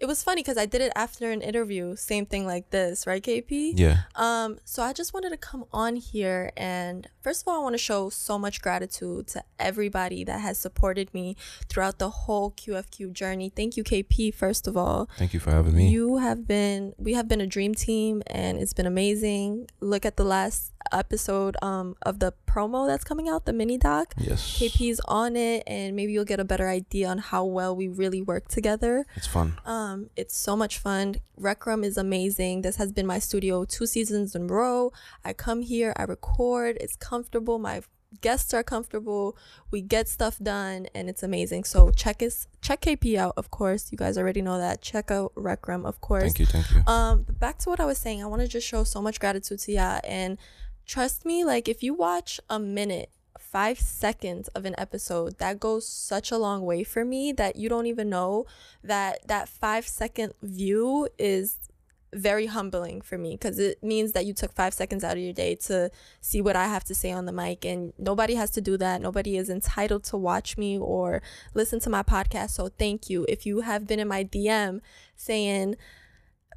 it was funny because I did it after an interview, same thing like this, right, KP? Yeah. Um, so I just wanted to come on here and first of all, I want to show so much gratitude to everybody that has supported me throughout the whole QFQ journey. Thank you, KP, first of all. Thank you for having me. You have been we have been a dream team and it's been amazing. Look at the last episode um of the promo that's coming out, the mini doc. yes. KP's on it and maybe you'll get a better idea on how well we really work together. It's fun. Um, it's so much fun. ReckRum is amazing. This has been my studio two seasons in a row. I come here, I record. It's comfortable. My guests are comfortable. We get stuff done, and it's amazing. So check us, check KP out, of course. You guys already know that. Check out ReckRum, of course. Thank you. Thank you. Um, but back to what I was saying, I want to just show so much gratitude to ya and trust me, like if you watch a minute, five seconds of an episode, that goes such a long way for me that you don't even know that that five second view is very humbling for me because it means that you took five seconds out of your day to see what I have to say on the mic. And nobody has to do that. Nobody is entitled to watch me or listen to my podcast. So thank you. If you have been in my DM saying,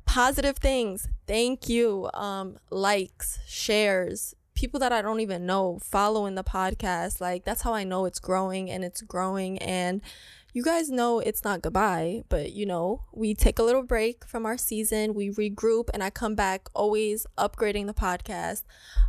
positive things. Thank you. Um likes shares people that i don't even know following the podcast. Like that's how i know it's growing and it's growing. And you guys know it's not goodbye but you know we take a little break from our season. We regroup and i come back always upgrading the podcast.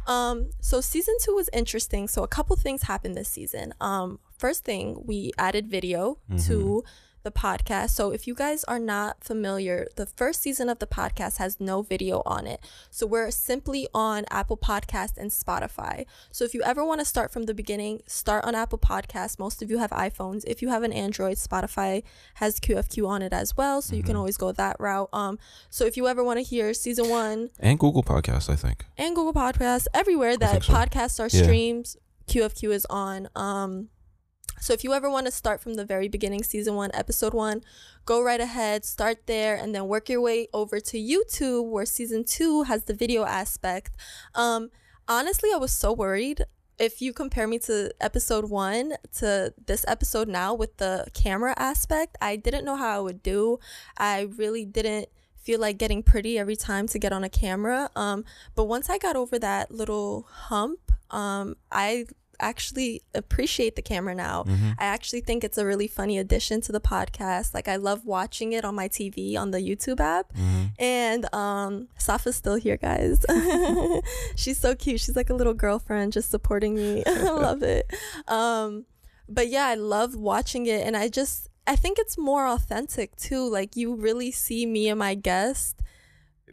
Um so season two was interesting. So a couple things happened this season. Um first thing we added video to the podcast. So if you guys are not familiar, the first season of the podcast has no video on it. So we're simply on Apple Podcast and Spotify. So if you ever want to start from the beginning, start on Apple Podcast. Most of you have iPhones. If you have an Android, Spotify has QFQ on it as well, so you can always go that route. Um so if you ever want to hear season 1 And Google Podcasts, I think. and Google Podcasts, everywhere that so. podcasts are Yeah. streams, QFQ is on. Um, so if you ever want to start from the very beginning, season one, episode one, go right ahead, start there, and then work your way over to YouTube, where season two has the video aspect. Um, honestly, I was so worried. If you compare me to episode one to this episode now with the camera aspect, I didn't know how I would do. I really didn't feel like getting pretty every time to get on a camera. Um, but once I got over that little hump, um, I actually appreciate the camera now. I actually think it's a really funny addition to the podcast. Like I love watching it on my TV on the YouTube app. And um Safaa's still here, guys. She's so cute. She's like a little girlfriend just supporting me. I love it. Um but yeah, I love watching it and I just I think it's more authentic too. Like you really see me and my guest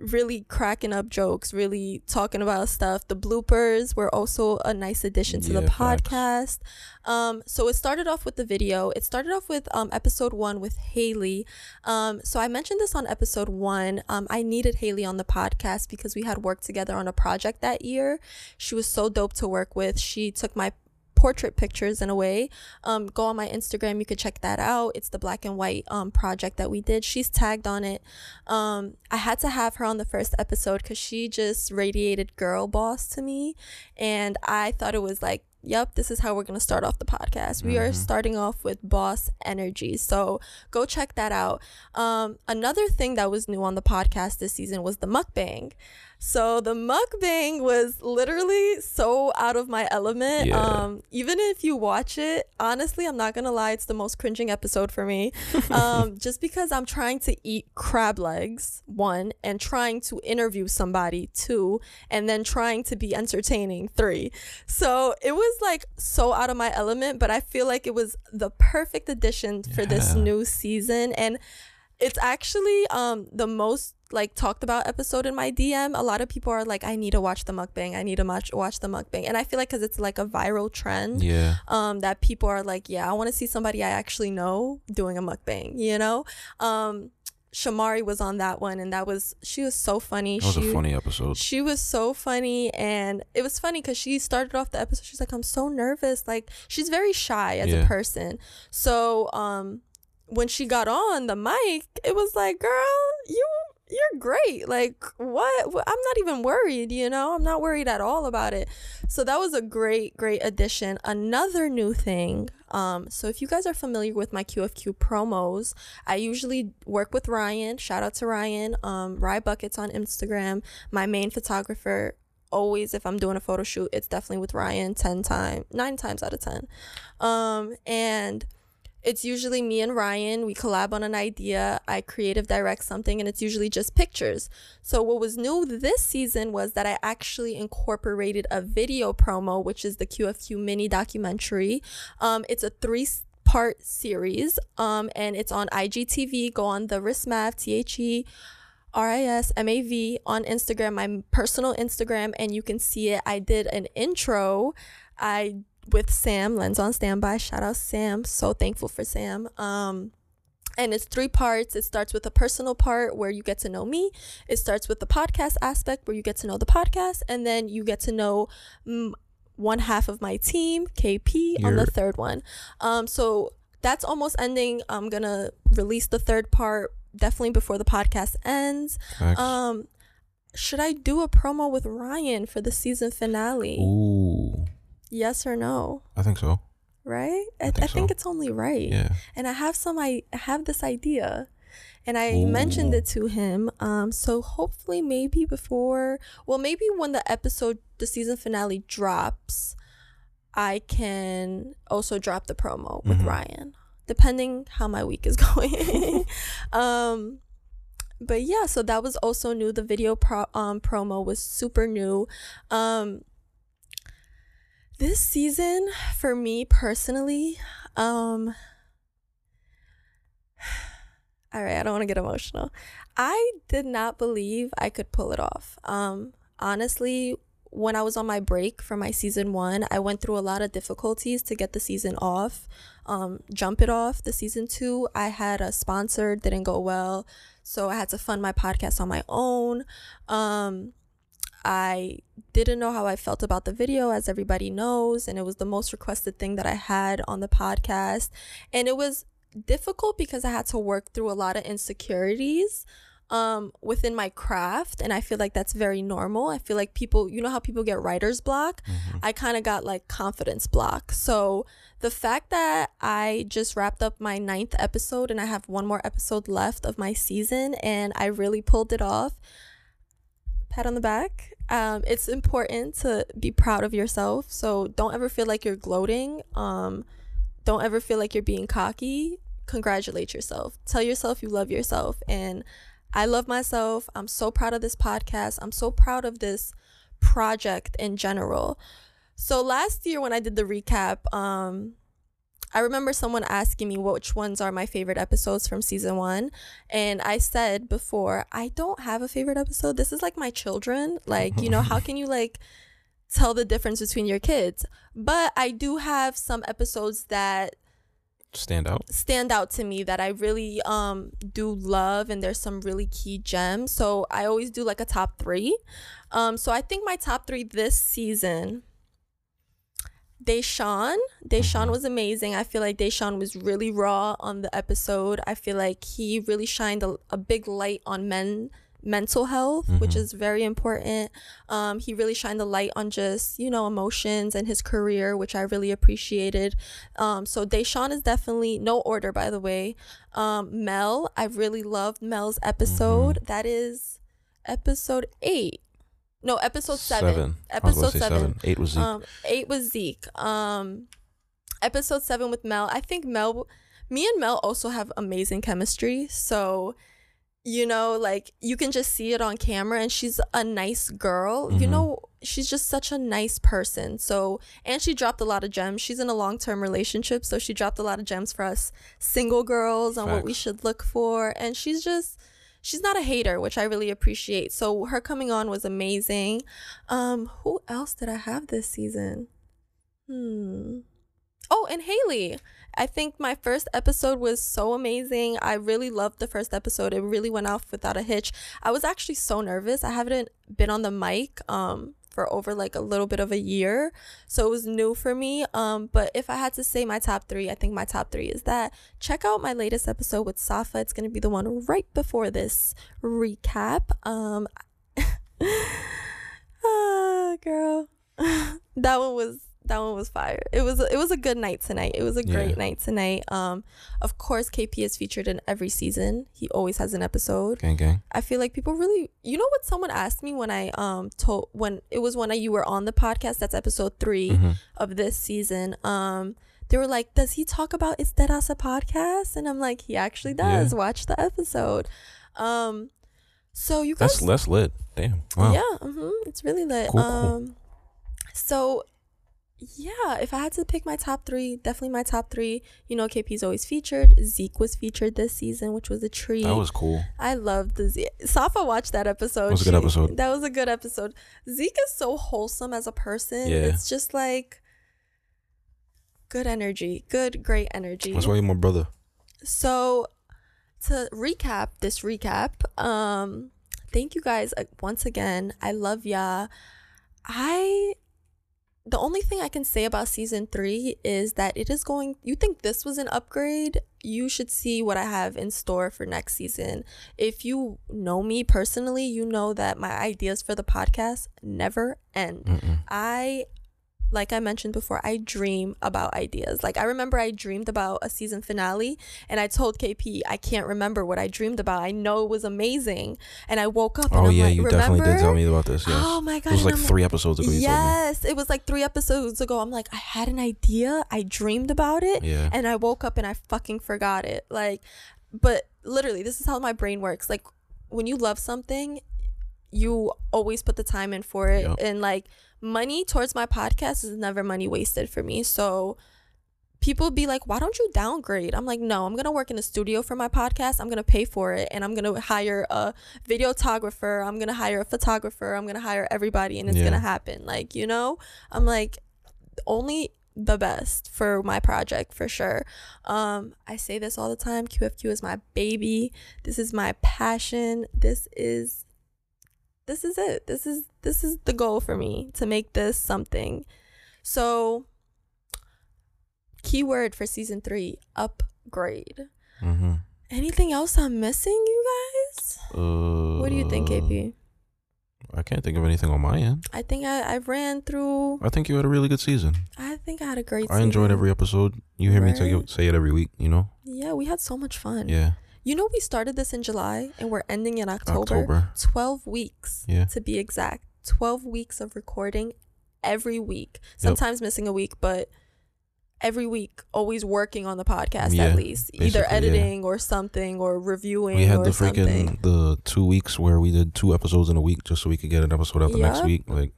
really cracking up jokes, really talking about stuff. The bloopers were also a nice addition to the Yeah, facts. podcast. Um, so it started off with the video. It started off with um, episode one with Haley. Um, so I mentioned this on episode one. Um, I needed Haley on the podcast because we had worked together on a project that year. She was so dope to work with. She took my portrait pictures in a way. Um go on my instagram you could check that out. It's the black and white um project that we did. She's tagged on it. Um i had to have her on the first episode because she just radiated girl boss to me. And i thought it was like yep this is how we're going to start off the podcast. We are starting off with boss energy. So go check that out. Um another thing that was new on the podcast this season was the mukbang so the mukbang was literally so out of my element. Yeah. Um, even if you watch it, honestly, I'm not gonna lie, it's the most cringing episode for me. um, just because I'm trying to eat crab legs, one, and trying to interview somebody, two, and then trying to be entertaining, three. So it was like so out of my element, but I feel like it was the perfect addition for this new season. And it's actually um the most like talked about episode in my DM, a lot of people are like, I need to watch the mukbang. I need to watch watch the mukbang, and I feel like because it's like a viral trend, Yeah. um, that people are like, yeah, I want to see somebody I actually know doing a mukbang. You know, um, Shamari was on that one, and that was she was so funny. That was she, a funny episode. she was so funny and it was funny because she started off the episode she's like i'm so nervous like she's very shy as Yeah. a person so um when she got on the mic it was like girl you you're great. Like what? I'm not even worried you know? I'm not worried at all about it. So that was a great great addition. Another new thing um so if you guys are familiar with my qfq promos i usually work with ryan. Shout out to ryan. Um rye buckets on instagram. My main photographer always if i'm doing a photo shoot it's definitely with ryan 10 times 9 times out of 10 um and it's usually me and Ryan. We collab on an idea. I creative direct something, and it's usually just pictures. So, what was new this season was that I actually incorporated a video promo, which is the QFQ mini documentary. Um, it's a three part series, um, and it's on IGTV. Go on the Rismav, T H E R I S M A V on Instagram, my personal Instagram, and you can see it. I did an intro. I with Sam, Lens on Standby. Shout out Sam. So thankful for Sam. Um, and it's three parts. It starts with a personal part where you get to know me. It starts with the podcast aspect where you get to know the podcast, and then you get to know mm, one half of my team, KP, on the third one. Um, so that's almost ending. I'm gonna release the third part definitely before the podcast ends. Facts. Um, should I do a promo with Ryan for the season finale? Ooh. Yes or no? I think so. Right? I, I think think, so. it's only right. Yeah. And I have some I have this idea. And I mentioned it to him. Um so hopefully maybe before well maybe when the episode the season finale drops, I can also drop the promo with Mhm. Ryan. Depending how my week is going. um but yeah, so that was also new. The video pro- um promo was super new. Um this season for me personally um all right i don't want to get emotional. I did not believe i could pull it off. Um honestly when i was on my break for my season one i went through a lot of difficulties to get the season off. Um jump it off the season two i had a sponsor didn't go well so i had to fund my podcast on my own. Um I didn't know how I felt about the video, as everybody knows, and it was the most requested thing that I had on the podcast. And it was difficult because I had to work through a lot of insecurities um within my craft and I feel like that's very normal. I feel like people, you know how people get writer's block? Mhm. I kind of got like confidence block. So the fact that I just wrapped up my ninth episode and I have one more episode left of my season and I really pulled it off. Pat on the back. Um, it's important to be proud of yourself. So don't ever feel like you're gloating. Um, don't ever feel like you're being cocky. Congratulate yourself. Tell yourself you love yourself. And I love myself. I'm so proud of this podcast. I'm so proud of this project in general. So last year when I did the recap, um I remember someone asking me which ones are my favorite episodes from season 1 and I said before, I don't have a favorite episode. This is like my children. Like, you know, how can you like tell the difference between your kids? But I do have some episodes that Stand out. stand out to me that I really um do love and there's some really key gems. So I always do like a top 3. Um so I think my top 3 this season Deshaun, Deshaun Mhm. was amazing. I feel like Deshaun was really raw on the episode. I feel like he really shined a, a big light on men mental health, which Mhm. is very important. Um, he really shined the light on just you know emotions and his career, which I really appreciated. Um, so Deshaun is definitely no order, by the way. Um, Mel, I really loved Mel's episode. That is episode eight. No, episode seven. About Episode say seven. Eight was Zeke. Um, eight was Zeke. Um, episode seven with Mel. I think Mel, me and Mel also have amazing chemistry. So, you know, like you can just see it on camera, and she's a nice girl. You Mhm. know, she's just such a nice person. So, and she dropped a lot of gems. She's in a long term relationship, so she dropped a lot of gems for us single girls on what we should look for. And she's just. She's not a hater, which I really appreciate. So her coming on was amazing. Um, who else did I have this season? Hmm. Oh, and Haley. I think my first episode was so amazing. I really loved the first episode. It really went off without a hitch. I was actually so nervous. I haven't been on the mic um for over like a little bit of a year. So it was new for me. Um, but if I had to say my top three, I think my top three is that check out my latest episode with Safaa. It's gonna be the one right before this recap. Um ah, girl. that one was that one was fire. It was it was a good night tonight. It was a great Yeah. night tonight. Um, of course, KP is featured in every season. He always has an episode. Gang, gang. I feel like people really, you know what? Someone asked me when I um told when it was when I, you were on the podcast. That's episode 3 Mhm. of this season. Um, they were like, "Does he talk about Is That Us a podcast?" And I'm like, "He actually does. Watch the episode." Um, so you guys, That's that's lit. Damn. Wow. yeah, hmm it's really lit. Cool, cool. um, so yeah, if I had to pick my top three, definitely my top three. You know, KP's always featured. Zeke was featured this season, which was a treat. That was cool. I loved the Zeke. Safaa watched that episode. That was a good She- episode. That was a good episode. Zeke is so wholesome as a person. Yeah. It's just like good energy, good, great energy. That's why you're my brother. So to recap this recap, um, thank you guys uh, once again. I love ya. I the only thing I can say about season three is that it is going you think this was an upgrade, you should see what I have in store for next season. If you know me personally, you know that my ideas for the podcast never end. Mm-mm. I like I mentioned before, I dream about ideas. Like I remember I dreamed about a season finale and I told KP I can't remember what I dreamed about. I know it was amazing. And I woke up and Oh yeah, like, you remember? definitely did tell me about this. Yes. Oh my god. It was like I'm three episodes ago. You Yes, it was like three episodes ago. I'm like, I had an idea. I dreamed about it. Yeah. And I woke up and I fucking forgot it. Like, but literally, this is how my brain works. Like, when you love something, you always put the time in for it. Yep. And like, money towards my podcast is never money wasted for me. So, people be like, why don't you downgrade? I'm like, no, I'm going to work in a studio for my podcast. I'm going to pay for it. And I'm going to hire a videographer. I'm going to hire a photographer. I'm going to hire everybody and it's Yeah. going to happen. Like, you know, I'm like, only the best for my project for sure. Um, I say this all the time. QFQ is my baby. This is my passion. This is this is it. This is this is the goal for me to make this something. So keyword for season 3, upgrade. Mm-hmm. Anything else I'm missing, you guys? Uh, What do you think, KP? I can't think of anything on my end. I think I, I ran through I think you had a really good season. I think I had a great I enjoyed every episode. You hear me say, Right. say it every week. You know. Yeah, we had so much fun. Yeah. You know, we started this in July and we're ending in October. October. 12 weeks Yeah. to be exact. 12 weeks of recording every week. Sometimes missing a week, but every week always working on the podcast Yeah, at least. Either basically, yeah. editing or something or reviewing We had the freaking something. the two weeks where we did two episodes in a week just so we could get an episode out the next week. Like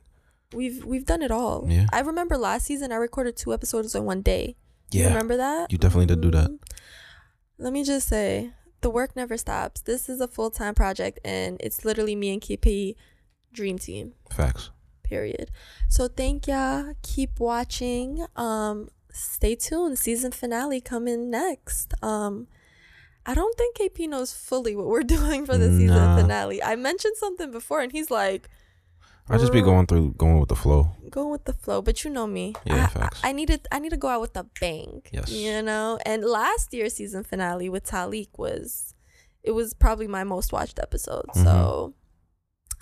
We've we've done it all. Yeah. I remember last season I recorded two episodes in one day. You yeah, remember that? You definitely did do that. Mhm. Let me just say, the work never stops. This is a full time project, and it's literally me and KP, dream team. facts. Period. So thank ya. Keep watching. Um, stay tuned. Season finale coming next. Um. I don't think KP knows fully what we're doing for the season finale. I mentioned something before and he's like, I just be going through going with the flow. Going with the flow but you know me. Yeah, I, facts. I, I needed i need to go out with a bang Yes. you know? And last year's season finale with talik was it was probably my most watched episode Mm-hmm. so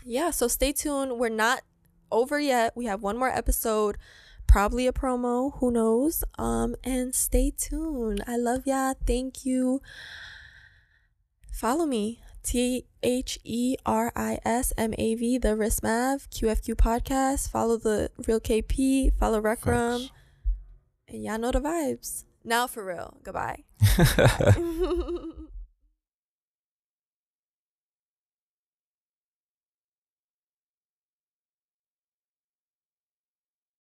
yeah so stay tuned. We're not over yet. We have one more episode probably a promo who knows? Um and stay tuned. I love ya. Thank you. Follow me T H E R I S M A V, the Wrist Rismav QFQ podcast. Follow the Real KP, follow ReckRum, and y'all know the vibes. Now for real. Goodbye.